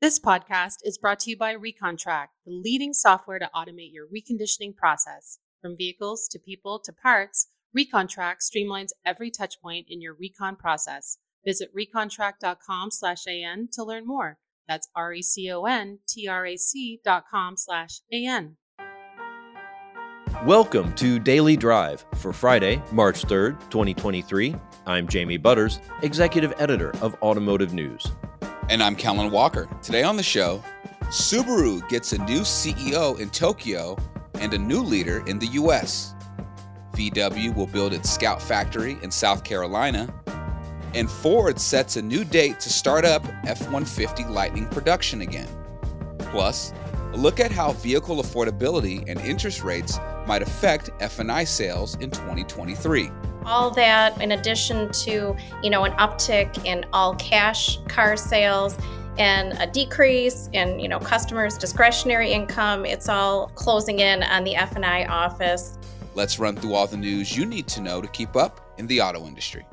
This podcast is brought to you by ReconTrack, the leading software to automate your reconditioning process. From vehicles to people to parts, ReconTrack streamlines every touchpoint in your recon process. Visit recontrack.com/an to learn more. That's r e c o n t r a c dot com slash an. Welcome to Daily Drive for Friday, March 3rd, 2023. I'm Jamie Butters, Executive Editor of Automotive News. And I'm Kellen Walker. Today on the show, Subaru gets a new CEO in Tokyo and a new leader in the US. VW will build its Scout factory in South Carolina. And Ford sets a new date to start up F 150 Lightning production again. Plus, a look at how vehicle affordability and interest rates might affect F&I sales in 2023 all that in addition to you know an uptick in all cash car sales and a decrease in you know customers discretionary income. It's all closing in on the f&i office. Let's run through all the news you need to know to keep up in the auto industry.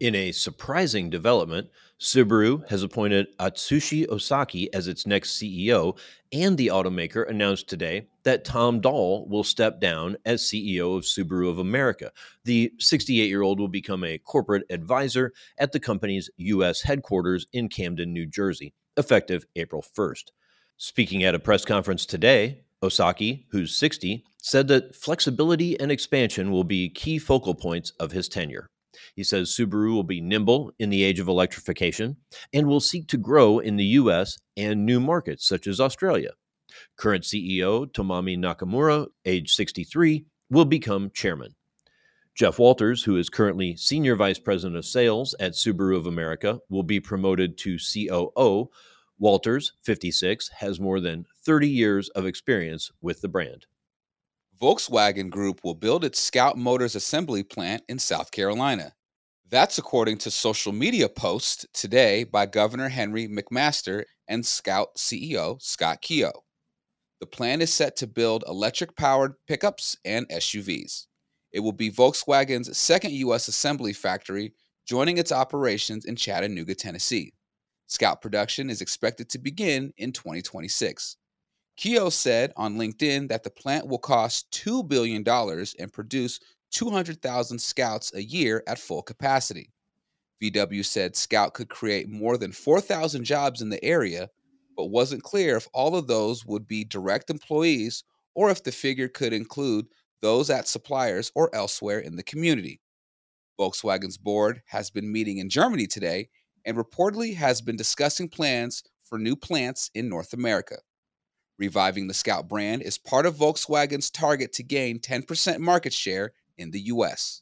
In a surprising development, Subaru has appointed Atsushi Osaki as its next CEO, and the automaker announced today that Tom Doll will step down as CEO of Subaru of America. The 68 year old will become a corporate advisor at the company's U.S. headquarters in Camden, New Jersey, effective April 1st. Speaking at a press conference today, Osaki, who's 60, said that flexibility and expansion will be key focal points of his tenure. He says Subaru will be nimble in the age of electrification and will seek to grow in the U.S. and new markets such as Australia. Current CEO Tomomi Nakamura, age 63, will become chairman. Jeff Walters, who is currently Senior Vice President of Sales at Subaru of America, will be promoted to COO. Walters, 56, has more than 30 years of experience with the brand. Volkswagen Group will build its Scout Motors assembly plant in South Carolina. That's according to social media posts today by Governor Henry McMaster and Scout CEO Scott Keogh. The plan is set to build electric powered pickups and SUVs. It will be Volkswagen's second U.S. assembly factory, joining its operations in Chattanooga, Tennessee. Scout production is expected to begin in 2026. Keogh said on LinkedIn that the plant will cost $2 billion and produce 200,000 scouts a year at full capacity. VW said Scout could create more than 4,000 jobs in the area, but wasn't clear if all of those would be direct employees or if the figure could include those at suppliers or elsewhere in the community. Volkswagen's board has been meeting in Germany today and reportedly has been discussing plans for new plants in North America. Reviving the Scout brand is part of Volkswagen's target to gain 10% market share in the U.S.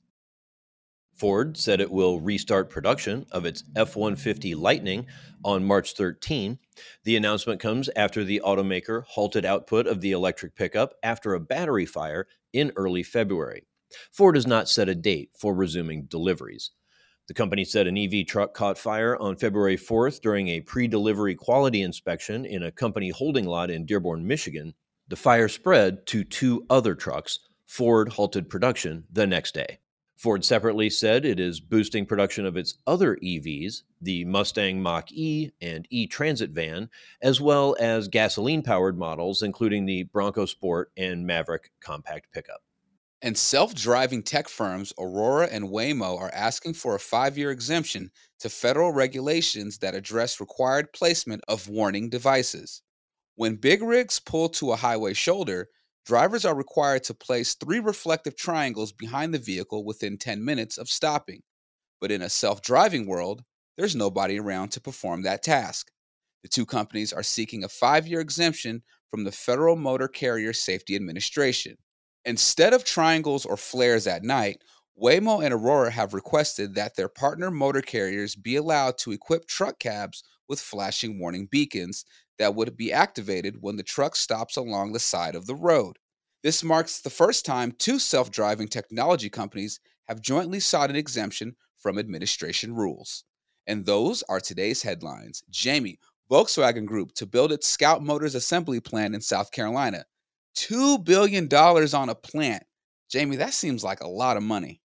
Ford said it will restart production of its F 150 Lightning on March 13. The announcement comes after the automaker halted output of the electric pickup after a battery fire in early February. Ford has not set a date for resuming deliveries. The company said an EV truck caught fire on February 4th during a pre delivery quality inspection in a company holding lot in Dearborn, Michigan. The fire spread to two other trucks, Ford halted production the next day. Ford separately said it is boosting production of its other EVs, the Mustang Mach E and E Transit van, as well as gasoline powered models, including the Bronco Sport and Maverick compact pickup. And self driving tech firms Aurora and Waymo are asking for a five year exemption to federal regulations that address required placement of warning devices. When big rigs pull to a highway shoulder, drivers are required to place three reflective triangles behind the vehicle within 10 minutes of stopping. But in a self driving world, there's nobody around to perform that task. The two companies are seeking a five year exemption from the Federal Motor Carrier Safety Administration. Instead of triangles or flares at night, Waymo and Aurora have requested that their partner motor carriers be allowed to equip truck cabs with flashing warning beacons that would be activated when the truck stops along the side of the road. This marks the first time two self driving technology companies have jointly sought an exemption from administration rules. And those are today's headlines. Jamie, Volkswagen Group to build its Scout Motors assembly plant in South Carolina. $2 billion on a plant. Jamie, that seems like a lot of money.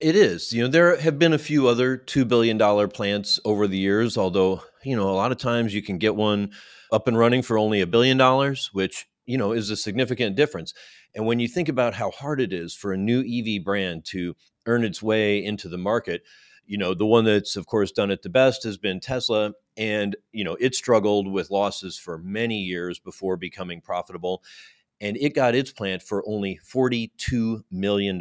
It is. You know, there have been a few other $2 billion plants over the years, although, you know, a lot of times you can get one up and running for only a billion dollars, which, you know, is a significant difference. And when you think about how hard it is for a new EV brand to earn its way into the market, you know, the one that's, of course, done it the best has been Tesla. And, you know, it struggled with losses for many years before becoming profitable and it got its plant for only $42 million.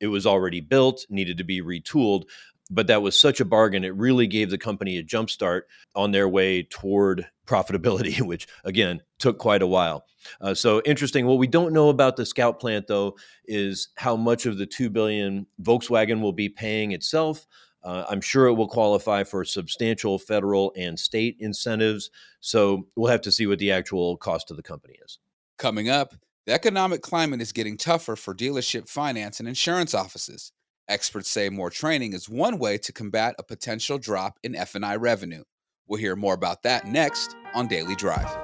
It was already built, needed to be retooled, but that was such a bargain. It really gave the company a jumpstart on their way toward profitability, which again took quite a while. Uh, so interesting. What we don't know about the Scout plant, though, is how much of the two billion Volkswagen will be paying itself. Uh, I'm sure it will qualify for substantial federal and state incentives. So we'll have to see what the actual cost of the company is. Coming up, the economic climate is getting tougher for dealership finance and insurance offices. Experts say more training is one way to combat a potential drop in F&I revenue. We'll hear more about that next on Daily Drive.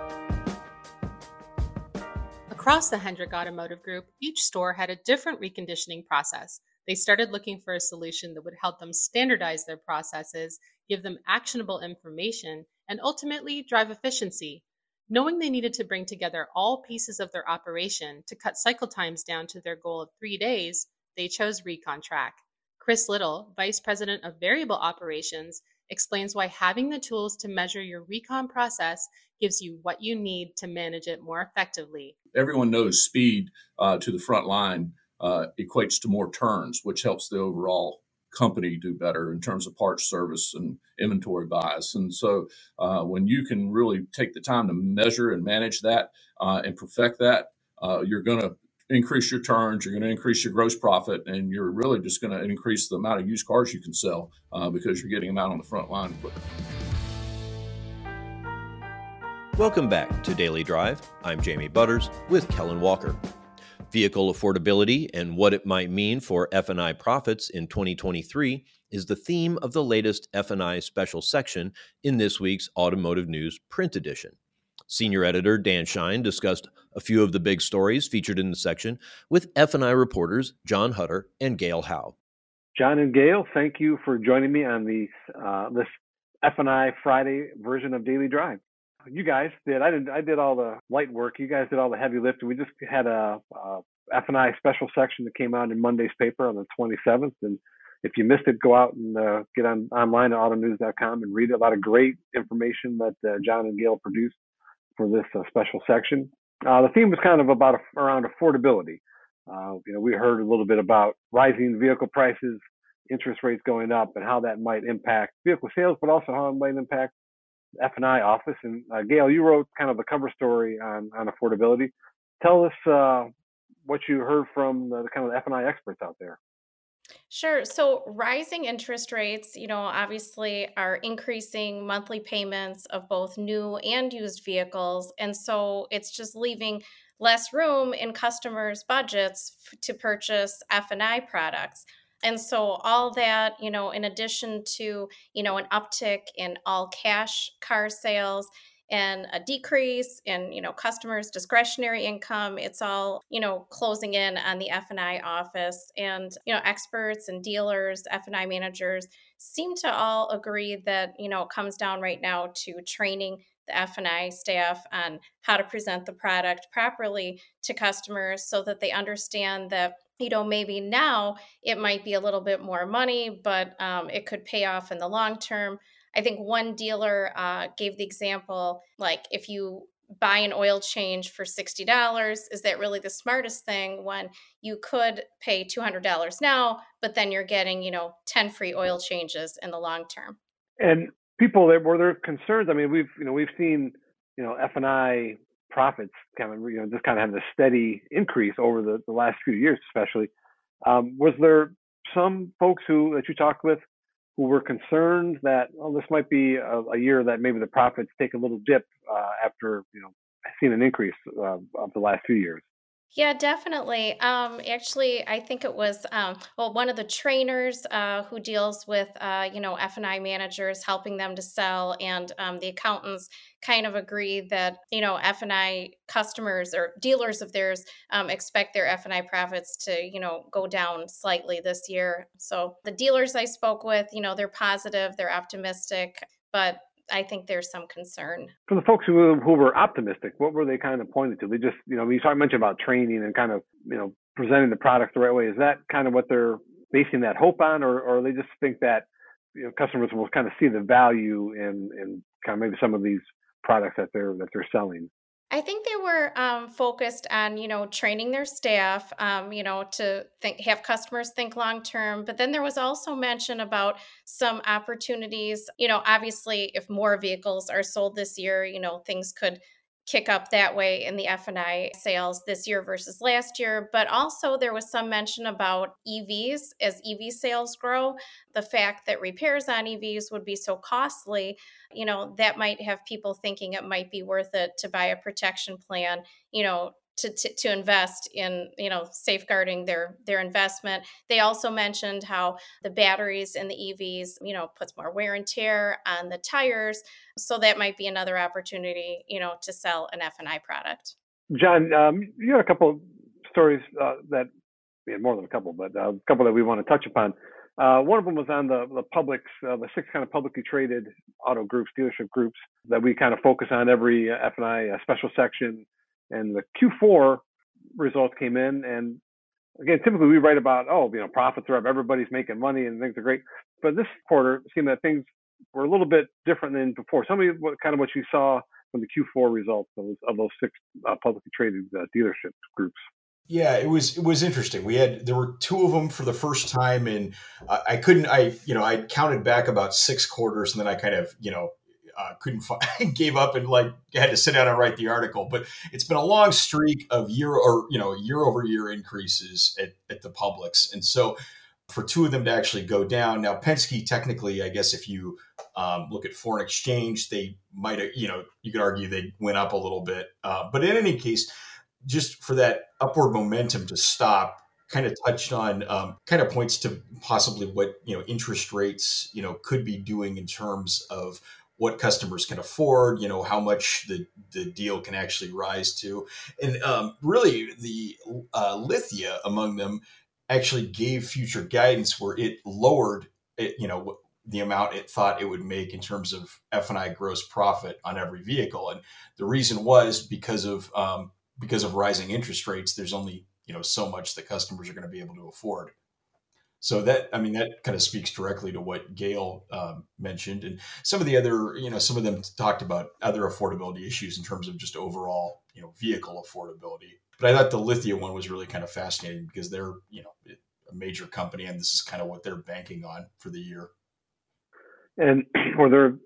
Across the Hendrick Automotive Group, each store had a different reconditioning process. They started looking for a solution that would help them standardize their processes, give them actionable information, and ultimately drive efficiency. Knowing they needed to bring together all pieces of their operation to cut cycle times down to their goal of three days, they chose ReconTrack. Chris Little, Vice President of Variable Operations, explains why having the tools to measure your recon process gives you what you need to manage it more effectively. Everyone knows speed uh, to the front line uh, equates to more turns, which helps the overall company do better in terms of parts service and inventory bias. And so uh, when you can really take the time to measure and manage that uh, and perfect that, uh, you're going to increase your turns, you're going to increase your gross profit, and you're really just going to increase the amount of used cars you can sell uh, because you're getting them out on the front line quicker. Welcome back to Daily Drive. I'm Jamie Butters with Kellen Walker vehicle affordability and what it might mean for F&I profits in 2023 is the theme of the latest F&I special section in this week's Automotive News print edition. Senior editor Dan Shine discussed a few of the big stories featured in the section with F&I reporters John Huetter and Gail Howe. John and Gail, thank you for joining me on the, uh, this F&I Friday version of Daily Drive you guys did. I did. I did all the light work. You guys did all the heavy lifting. We just had a, F&I special section that came out in Monday's paper on the 27th. And if you missed it, go out and uh, get on online at autonews.com and read a lot of great information that uh, John and Gail produced for this uh, special section. Uh, the theme was kind of about around affordability. Uh, you know, we heard a little bit about rising vehicle prices, interest rates going up, and how that might impact vehicle sales, but also how it might impact F&I office. And uh, Gail, you wrote kind of a cover story on, on affordability. Tell us uh, what you heard from the, the kind of F&I experts out there. Sure. So rising interest rates, you know, obviously are increasing monthly payments of both new and used vehicles. And so it's just leaving less room in customers' budgets f- to purchase F&I products. And so all that, you know, in addition to, you know, an uptick in all cash car sales and a decrease in, you know, customers discretionary income, it's all, you know, closing in on the F&I office. And, you know, experts and dealers, F&I managers seem to all agree that, you know, it comes down right now to training the F&I staff on how to present the product properly to customers so that they understand that you know maybe now it might be a little bit more money but um, it could pay off in the long term. I think one dealer uh, gave the example like if you buy an oil change for $60 is that really the smartest thing when you could pay $200 now but then you're getting you know 10 free oil changes in the long term? And people that were their concerns i mean we've you know we've seen you know f&i profits kind of you know just kind of having a steady increase over the, the last few years, especially. Um, was there some folks who that you talked with who were concerned that oh this might be a, a year that maybe the profits take a little dip uh, after you know seeing an increase uh, of the last few years? Yeah, definitely. Um, actually, I think it was um, well one of the trainers uh, who deals with uh, you know F and I managers, helping them to sell, and um, the accountants kind of agree that you know F and I customers or dealers of theirs um, expect their F and I profits to you know go down slightly this year. So the dealers I spoke with, you know, they're positive, they're optimistic, but I think there's some concern. For the folks who who were optimistic, what were they kind of pointing to? They just, you know, you talked mentioned about training and kind of, you know, presenting the product the right way. Is that kind of what they're basing that hope on, or or they just think that you know customers will kind of see the value in in kind of maybe some of these products that they're that they're selling? I think they were um, focused on, you know, training their staff, um, you know, to think have customers think long term. But then there was also mention about some opportunities. You know, obviously, if more vehicles are sold this year, you know, things could kick up that way in the F&I sales this year versus last year, but also there was some mention about EVs as EV sales grow, the fact that repairs on EVs would be so costly, you know, that might have people thinking it might be worth it to buy a protection plan, you know, to, to, to invest in you know safeguarding their their investment. They also mentioned how the batteries in the evs you know puts more wear and tear on the tires. So that might be another opportunity you know to sell an f&i product. John um, you had a couple stories uh, that had more than a couple but uh, a couple that we want to touch upon. Uh, one of them was on the the public's uh, the six kind of publicly traded auto groups dealership groups that we kind of focus on every f&i uh, special section and the Q4 results came in, and again, typically we write about, oh, you know, profits are up, everybody's making money, and things are great. But this quarter seemed that things were a little bit different than before. Tell me what kind of what you saw from the Q4 results of those, of those six uh, publicly traded uh, dealership groups. Yeah, it was it was interesting. We had there were two of them for the first time, and I, I couldn't. I you know I counted back about six quarters, and then I kind of you know uh, couldn't find, gave up and like had to sit down and write the article. But it's been a long streak of year or you know year over year increases at, at the publics, and so for two of them to actually go down now, Penske technically, I guess if you um, look at foreign exchange, they might have you know you could argue they went up a little bit, uh, but in any case, just for that upward momentum to stop kind of touched on um, kind of points to possibly what you know interest rates you know could be doing in terms of what customers can afford, you know, how much the, the deal can actually rise to. And um, really, the uh, Lithia among them actually gave future guidance where it lowered it, you know, the amount it thought it would make in terms of F&I gross profit on every vehicle. And the reason was because of um, because of rising interest rates, there's only, you know, so much that customers are going to be able to afford. So that I mean that kind of speaks directly to what Gail um, mentioned, and some of the other you know some of them talked about other affordability issues in terms of just overall you know vehicle affordability. But I thought the Lithia one was really kind of fascinating because they're you know a major company, and this is kind of what they're banking on for the year. And were there a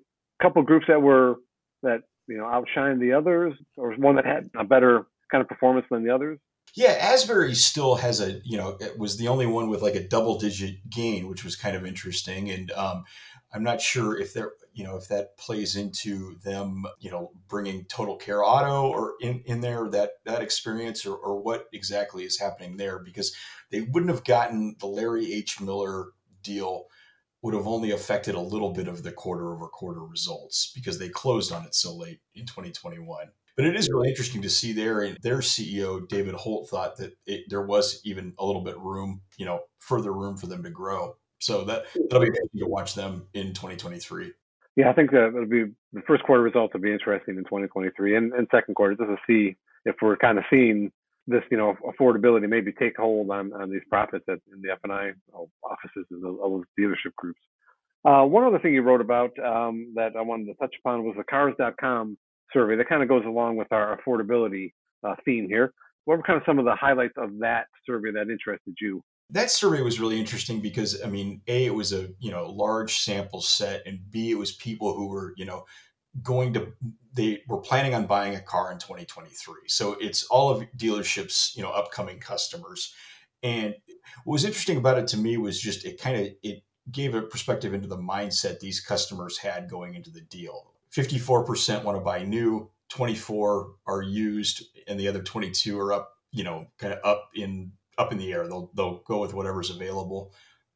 couple groups that were that you know outshined the others, or was one that had a better kind of performance than the others? Yeah, Asbury still has a, you know, it was the only one with like a double digit gain, which was kind of interesting. And um, I'm not sure if they're, you know, if that plays into them, you know, bringing Total Care Auto or in, in there that that experience or, or what exactly is happening there because they wouldn't have gotten the Larry H. Miller deal would have only affected a little bit of the quarter over quarter results because they closed on it so late in 2021. But it is really interesting to see there, and their CEO David Hult thought that it, there was even a little bit room, you know, further room for them to grow. So that that'll be interesting to watch them in 2023. Yeah, I think that it'll be the first quarter results will be interesting in 2023, and, and second quarter just to see if we're kind of seeing this, you know, affordability maybe take hold on, on these profits at, in the F and I offices and those dealership groups. Uh, one other thing you wrote about um, that I wanted to touch upon was the Cars.com survey that kind of goes along with our affordability uh, theme here. What were kind of some of the highlights of that survey that interested you? That survey was really interesting because I mean, a it was a you know large sample set, and b it was people who were you know going to they were planning on buying a car in 2023. So it's all of dealerships you know upcoming customers. And what was interesting about it to me was just it kind of it gave a perspective into the mindset these customers had going into the deal 54% want to buy new, 24 are used, and the other 22 are up you know, kind of up in up in the air. They'll they'll go with whatever's available.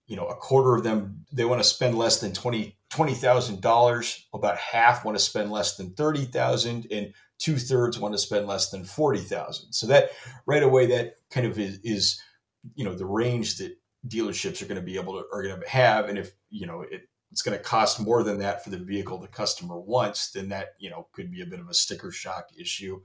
You know, a quarter of them they want to spend less than twenty twenty thousand dollars. About half want to spend less than thirty thousand, and two thirds want to spend less than forty thousand. So that right away, that kind of is, is you know the range that dealerships are going to be able to are going to have, and if you know it, it's going to cost more than that for the vehicle the customer wants, then that you know could be a bit of a sticker shock issue.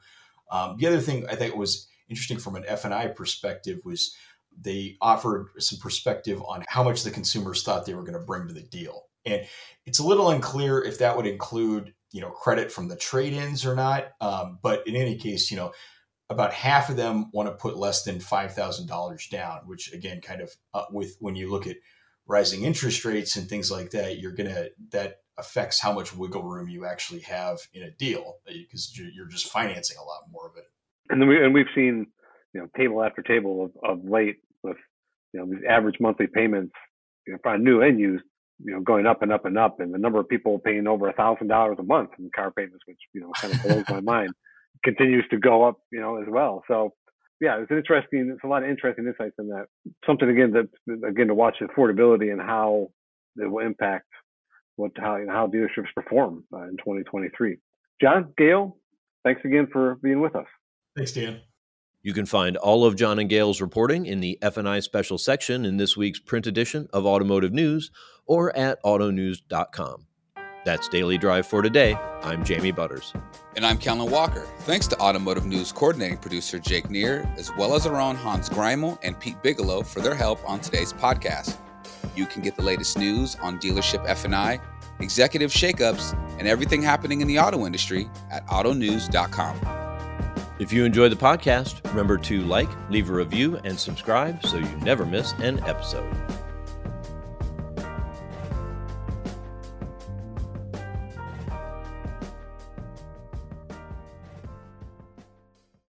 Um, the other thing I think was interesting from an F and I perspective was they offered some perspective on how much the consumers thought they were going to bring to the deal, and it's a little unclear if that would include you know credit from the trade-ins or not. Um, but in any case, you know about half of them want to put less than five thousand dollars down, which again, kind of uh, with when you look at rising interest rates and things like that, you're gonna that affects how much wiggle room you actually have in a deal because you're just financing a lot more of it. And then we and we've seen you know table after table of, of late with you know these average monthly payments you know, for new and used you know going up and up and up and the number of people paying over a thousand dollars a month in car payments which you know kind of blows my mind continues to go up you know as well so yeah, it's an interesting. It's a lot of interesting insights in that. Something again that again to watch affordability and how it will impact what how how dealerships perform uh, in 2023. John, Gail, thanks again for being with us. Thanks, Dan. You can find all of John and Gail's reporting in the F&I special section in this week's print edition of Automotive News or at autonews.com. That's Daily Drive for today. I'm Jamie Butters. And I'm Kellen Walker. Thanks to Automotive News coordinating producer Jake Neher, as well as our own Hans Greimel and Pete Bigelow for their help on today's podcast. You can get the latest news on dealership F&I, executive shakeups, and everything happening in the auto industry at autonews.com. If you enjoy the podcast, remember to like, leave a review, and subscribe so you never miss an episode.